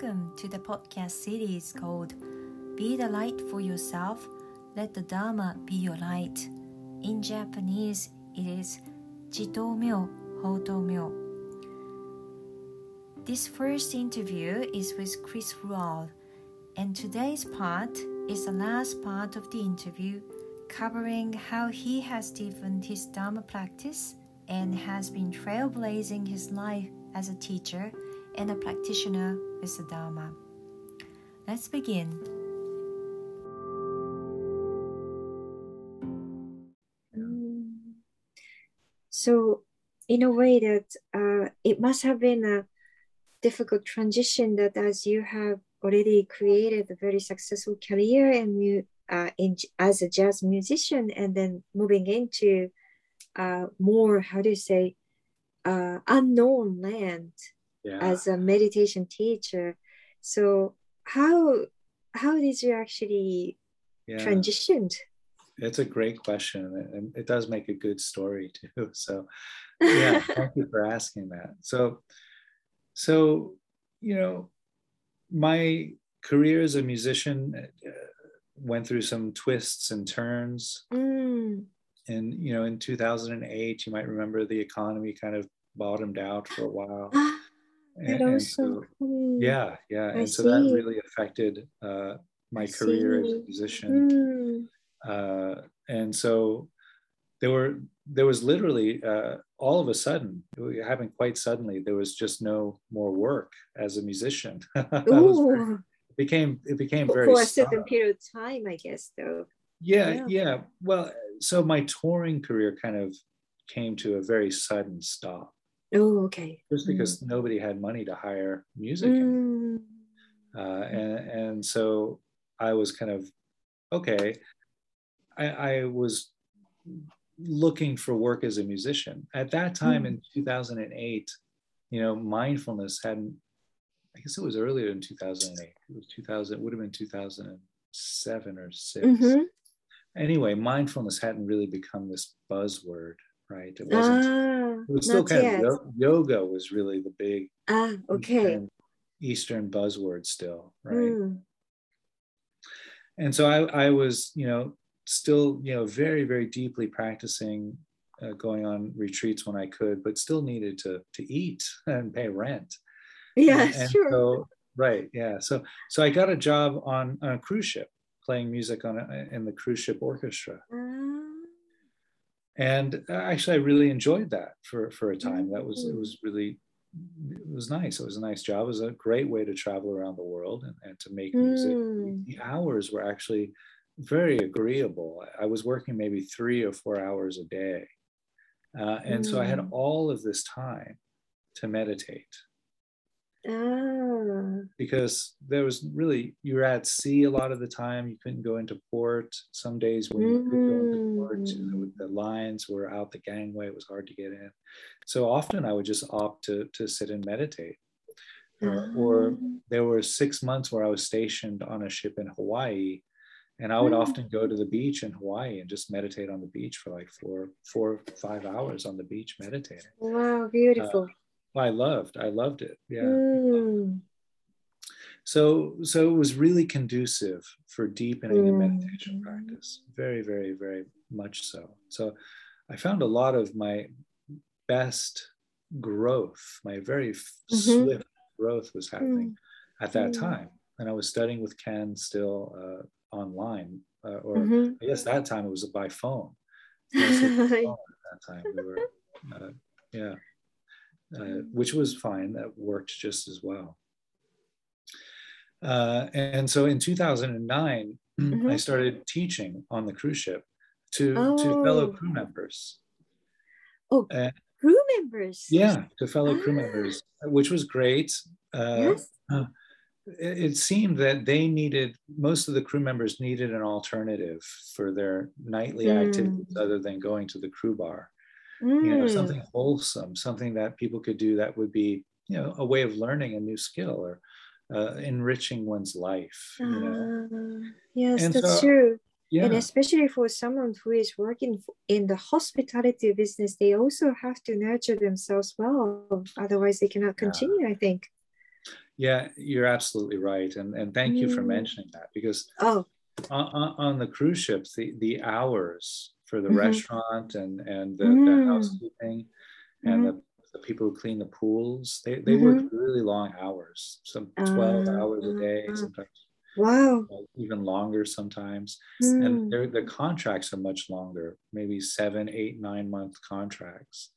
Welcome to the podcast series called Be the Light for Yourself, Let the Dharma Be Your Light. In Japanese, it is Jito Myo. This first interview is with Chris Luard, and today's part is the last part of the interview covering how he has deepened his Dharma practice and has been trailblazing his life as a teacher and a practitioner with the Dharma. Let's begin. So, in a way, that uh, it must have been a difficult transition that as you have already created a very successful career and you uh, in, as a jazz musician and then moving into uh, more how do you say uh, unknown land yeah. as a meditation teacher so how how did you actually yeah. transitioned it's a great question and it does make a good story too so yeah thank you for asking that so so you know my career as a musician uh, went through some twists and turns mm. and you know in 2008 you might remember the economy kind of bottomed out for a while and, and so, yeah yeah I and so that really affected uh, my I career see. as a musician. Mm. uh, and so there were there was literally uh, all of a sudden it happened quite suddenly there was just no more work as a musician. Very, it became it became very for a certain period of time i guess though. Yeah, yeah. yeah. Well so my touring career kind of came to a very sudden stop Oh, okay. Just because mm. nobody had money to hire music, mm. uh, and and so I was kind of okay. I, I, was looking for work as a musician at that time mm. in 2008. You know, mindfulness hadn't. I guess it was earlier in 2008. It was 2000. It would have been 2007 or 6 mm-hmm. Anyway, mindfulness hadn't really become this buzzword right? It wasn't. Ah, was still kind yet. of yoga was really the big. Ah, okay. Eastern, buzzword still, right? Mm. And so I, I was, you know, still, you know, very, very deeply practicing, uh, going on retreats when I could, but still needed to to eat and pay rent. Yeah, and, and sure. So, right, yeah. So so I got a job on, on a cruise ship, playing music on a, in the cruise ship orchestra. Mm and actually i really enjoyed that for for a time that was it mm. was really it was nice it was a nice job it was a great way to travel around the world and, and to make music mm. the hours were actually very agreeable i was working maybe three or four hours a day uh, and mm. so i had mm. all of this time to meditate Ah. Because there was really, you were at sea a lot of the time. You couldn't go into port. Some days when you could go into port, mm. the lines were out the gangway. It was hard to get in. So often I would just opt to, to sit and meditate. Uh, or ah. there were six months where I was stationed on a ship in Hawaii. And I would mm. often go to the beach in Hawaii and just meditate on the beach for like four, four, five hours on the beach meditating. Wow, beautiful. Uh, I loved. I loved it. Yeah. Mm. So so it was really conducive for deepening mm. the meditation practice. Very, very, very much so. So I found a lot of my best growth, my very mm-hmm. swift growth was happening mm. at that mm. time. And I was studying with Ken still uh, online, uh, or mm-hmm. I guess that time it was by phone. phone at that time we were, uh, yeah uh, which was fine. That worked just as well. Uh, and so in 2009, mm-hmm. I started teaching on the cruise ship to, oh. to fellow crew members. Oh, uh, crew members? Yeah, to fellow ah. crew members, which was great. Uh, yes. It, it seemed that they needed, most of the crew members needed an alternative for their nightly mm. activities other than going to the crew bar mm. you know something mm. wholesome something that people could do that would be you know a way of learning a new skill or uh, enriching one's life you know? uh, yes and that's so, true yeah. and especially for someone who is working in the hospitality business they also have to nurture themselves well otherwise they cannot continue yeah. i think Yeah, you're absolutely right, and and thank you for Mm. mentioning that because Oh, on, on, on the cruise ships, the the hours for the Mhm. restaurant and and the, Mm. the housekeeping and the, the people who clean the pools, they they work really long hours, some twelve hours a day, sometimes wow. even longer sometimes. Mm. and their the contracts are much longer, maybe seven, eight, nine month contracts.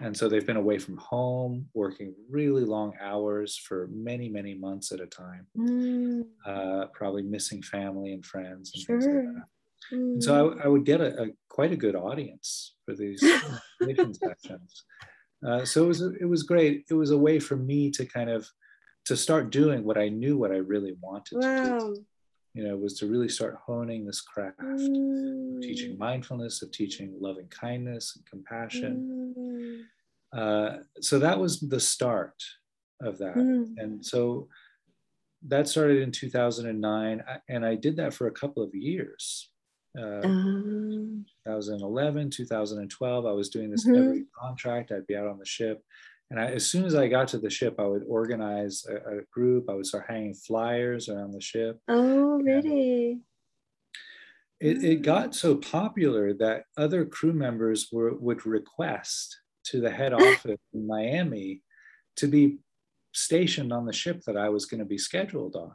And so they've been away from home, working really long hours for many, many months at a time, Mm. uh, probably missing family and friends and things like that. Mm. And so I would get a, a quite a good audience for these sessions. Uh, so it was it was great. It was a way for me to kind of to start doing what I knew what I really wanted to do you know, was to really start honing this craft Mm. of teaching mindfulness, of teaching loving kindness and compassion. Mm. Uh, so that was the start of that. Mm. And so that started in 2009. And I did that for a couple of years. Uh, Um, 2011, 2012, I was doing this Mhm. every contract. I'd be out on the ship. And I, as soon as I got to the ship, I would organize a, a group. I would start hanging flyers around the ship. oh, really? it, it Mm. got so popular that other crew members were would request to the head office in Miami to be stationed on the ship that I was going to be scheduled on.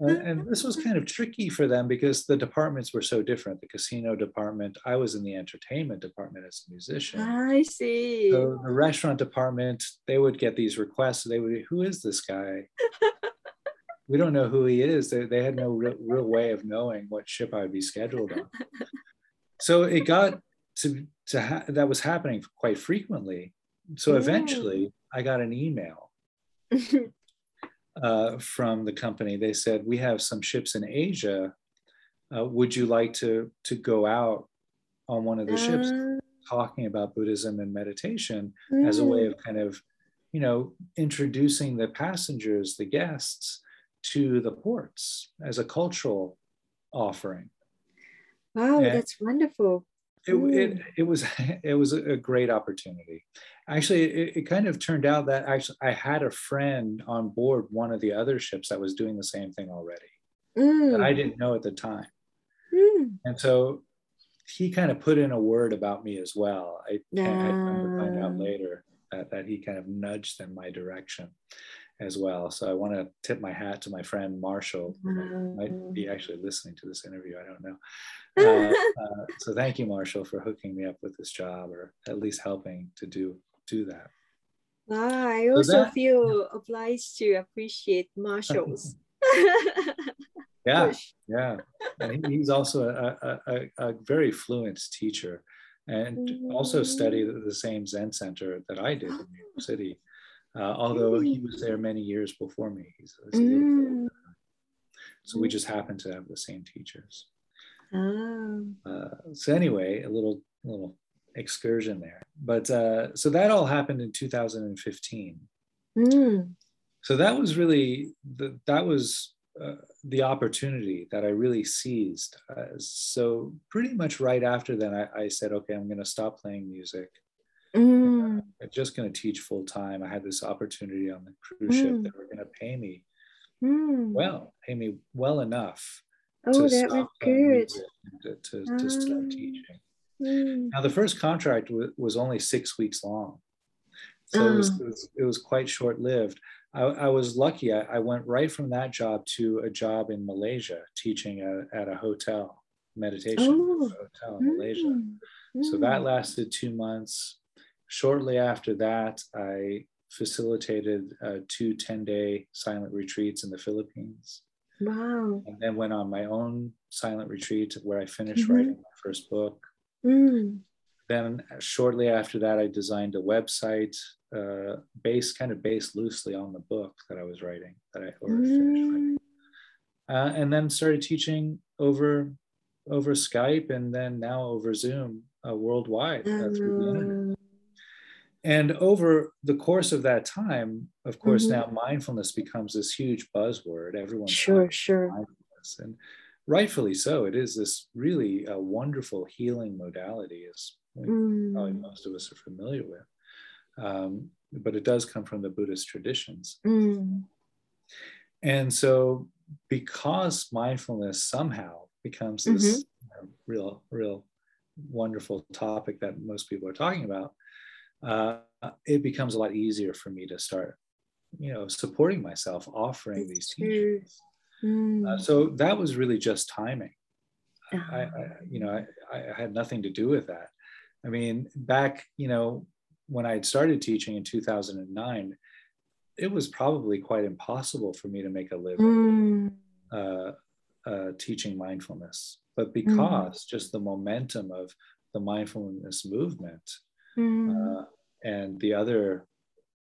And, and this was kind of tricky for them because the departments were so different. The casino department, I was in the entertainment department as a musician. I see. So the restaurant department, they would get these requests. They would, who is this guy? we don't know who he is. They, they had no real, real way of knowing what ship I would be scheduled on. So it got to, to ha- that was happening quite frequently. So eventually I got an email uh, from the company. They said, we have some ships in Asia. Uh, would you like to, to go out on one of the ships Ah, talking about Buddhism and meditation as a way mm. of kind of, you know, introducing the passengers, the guests to the ports as a cultural offering. Wow, Yeah. that's wonderful. It, it, Mm. it was it was a great opportunity. Actually, it, it kind of turned out that actually I had a friend on board one of the other ships that was doing the same thing already that I Mm. didn't know at the time. Mm. And so he kind of put in a word about me as well. I, I come to find out later that, that he kind of nudged in my direction as well. So I want to tip my hat to my friend Marshall, who might be actually listening to this interview. I don't know. Uh, uh, so thank you, Marshall, for hooking me up with this job, or at least helping to do do that. Wow, I also that- feel obliged to appreciate Marshalls. Yeah, yeah. And he- he's also a, a, a, a very fluent teacher and also studied at the same Zen center that I did in New York City. Uh, although he was there many years before me. He's, he's a little bit Mm. So we just happened to have the same teachers. Ah. Uh, so anyway, a little little excursion there. But uh, so that all happened in 2015. Mm. So that was really the, that was uh, the opportunity that I really seized. Uh, so pretty much right after that, I, I said, okay, I'm going to stop playing music. Mm. I'm just going to teach full time. I had this opportunity on the cruise ship Mm. that were going to pay me Mm. well, pay me well enough oh, to that was good. to, to, to start Ah. teaching. Mm. Now the first contract w- was only six weeks long, so it, was, Ah. it was it was quite short lived. I, I was lucky. I, I went right from that job to a job in Malaysia, teaching a, at a hotel meditation Oh. hotel in Malaysia. Mm. So Mm. that lasted two months. Shortly after that, I facilitated uh, two 10 day silent retreats in the Philippines. Wow. And then went on my own silent retreat where I finished Mhm. writing my first book. Mm. Then shortly after that, I designed a website uh, based kind of based loosely on the book that I was writing that I or finished writing. Mm. Uh, and then started teaching over over Skype and then now over Zoom uh, worldwide uh, through the internet. And over the course of that time, of course, Mhm. now mindfulness becomes this huge buzzword. Everyone Sure, sure. mindfulness, and rightfully so. It is this really uh, wonderful healing modality, as we, probably Mm. most of us are familiar with. um, but it does come from the Buddhist traditions. Mm. And so, because mindfulness somehow becomes this Mhm. you know, real, real wonderful topic that most people are talking about, uh, it becomes a lot easier for me to start, you know, supporting myself, offering That's these true. teachings. Mm. Uh, so that was really just timing. I, Ah. I you know, I, I had nothing to do with that. I mean, back, you know, when I had started teaching in 2009, it was probably quite impossible for me to make a living Mm. uh, uh, teaching mindfulness. But because just the momentum of the mindfulness movement Mm. uh, and the other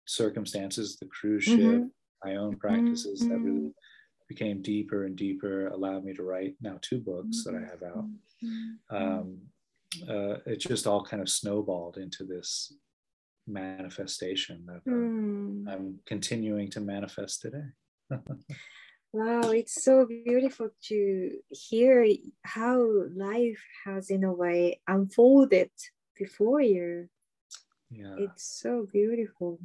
circumstances, the cruise ship, Mhm. my own practices that really Mhm. became deeper and deeper, allowed me to write now two books that I have out. Um, uh, it just all kind of snowballed into this manifestation that uh, Mm. I'm continuing to manifest today. Wow, it's so beautiful to hear how life has, in a way, unfolded before you. Yeah. It's so beautiful.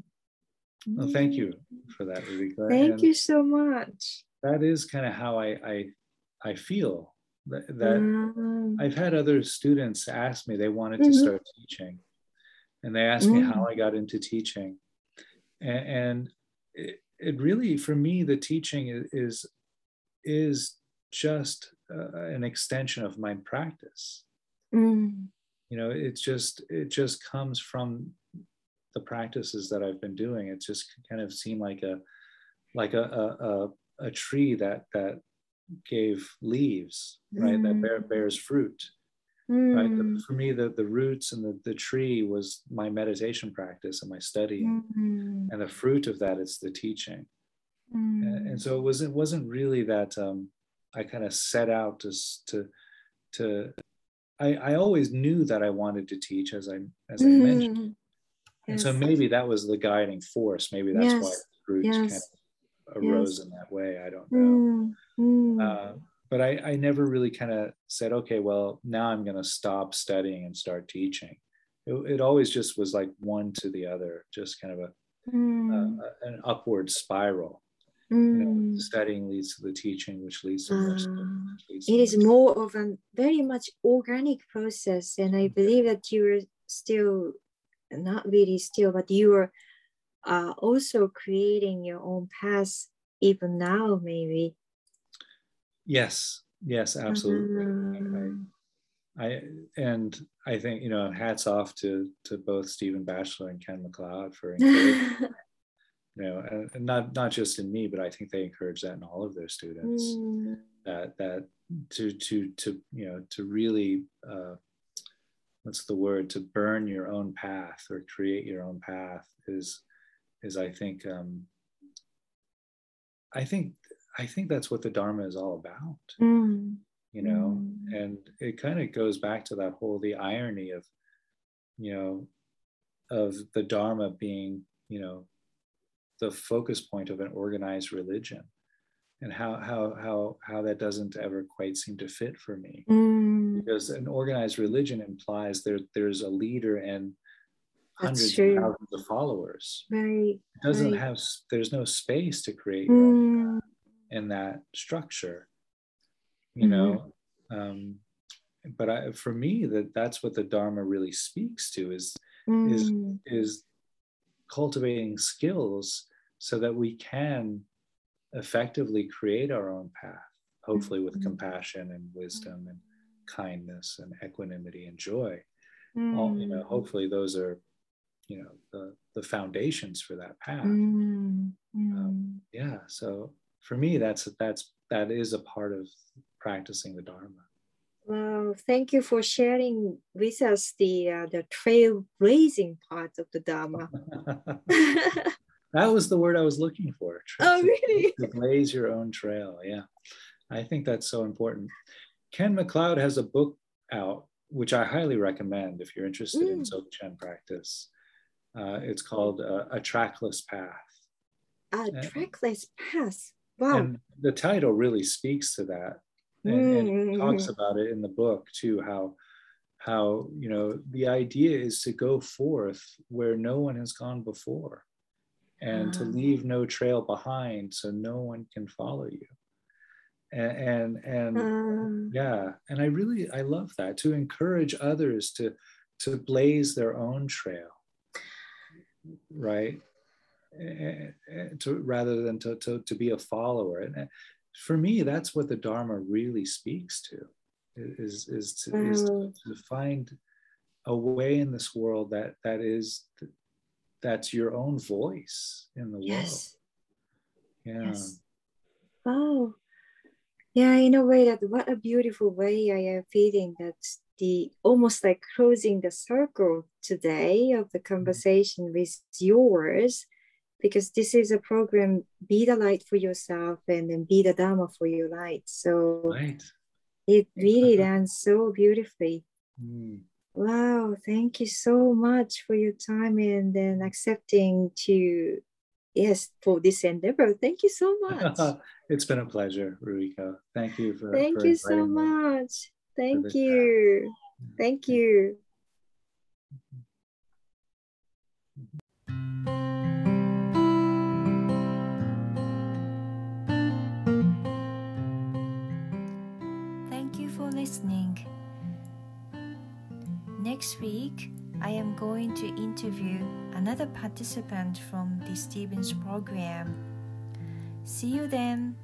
Well, thank you for that, Rivika. Thank And you so much. That is kind of how I I, I feel that, that Mm. I've had other students ask me they wanted to Mhm. start teaching, and they asked me Mm. how I got into teaching, and, and it, it really for me the teaching is is, is just uh, an extension of my practice. Mm. You know, it's just it just comes from the practices that I've been doing. It just kind of seemed like a like a a, a, tree that that gave leaves, right? That bear, bears fruit. right Mm. The- for me the the roots and the, the tree was my meditation practice and my studying Mm. and the fruit of that is the teaching and, Mm. and so it was it wasn't really that um i kind of set out to to to I, I always knew that i wanted to teach as i as i mentioned Mm. and so maybe that was the guiding force maybe that's why Yes. the fruit kind of arose Yes. in that way i don't know Mm. Mm. uh, but I, I never really kind of said, okay, well, now I'm going to stop studying and start teaching. It, it always just was like one to the other, just kind of a, Mm. uh, an upward spiral. You know, Mm. studying leads to the teaching, which leads to studying, which leads to it is more of a very much organic process and i believe that you are still not really still but you are uh, also creating your own path even now maybe Yes, yes, absolutely. Mm. I, I and I think you know, hats off to to both Stephen Batchelor and Ken McLeod for you know, and, not not just in me, but I think they encourage that in all of their students. Mm. that that to to to you know to really uh, what's the word to burn your own path or create your own path is is I think um, I think I think that's what the Dharma is all about, Mm. you know, Mm. and it kind of goes back to that whole the irony of you know of the Dharma being you know the focus point of an organized religion and how how how how that doesn't ever quite seem to fit for me Mm. because an organized religion implies there there's a leader and hundreds of thousands of followers Very. it doesn't Right. have there's no space to create Mm. in that structure you know um but I, for me that that's what the dharma really speaks to is is Mm. is cultivating skills so that we can effectively create our own path hopefully with Mhm. compassion and wisdom and kindness and equanimity and joy all you know Mm. hopefully those are you know the the foundations for that path Mm. Mm. Um, yeah so for me that's that's that is a part of practicing the dharma Wow, thank you for sharing with us the uh, the trailblazing part of the Dharma. that was the word i was looking for oh, really? to blaze your own trail. Yeah, I think that's so important. Ken McLeod has a book out, which I highly recommend if you're interested in Mm. Dzogchen practice. Uh, it's called uh, A Trackless Path. A Yeah. trackless path. Wow. And the title really speaks to that. And, and he talks Mm. about it in the book too, how how you know the idea is to go forth where no one has gone before and to mm. leave no trail behind so no one can follow you. And and, and um, yeah and i really i love that to encourage others to to blaze their own trail. Right? To rather than to, to, to be a follower. And for me that's what the dharma really speaks to is is to, is to, mm. to find a way in this world that that is that's your own voice in the yes. world yeah yes. oh yeah in a way that what a beautiful way i am feeling that the almost like closing the circle today of the mm-hmm. conversation with yours because this is a program be the light for yourself and then be the dharma for your light. So right. it really lands so beautifully. Mm. wow thank you so much for your time and then accepting to yes for this endeavor. Thank you so much. It's been a pleasure ruiko thank you for thank for you so much. thank you. thank you listening. Next week, I am going to interview another participant from the Stevens program. See you then.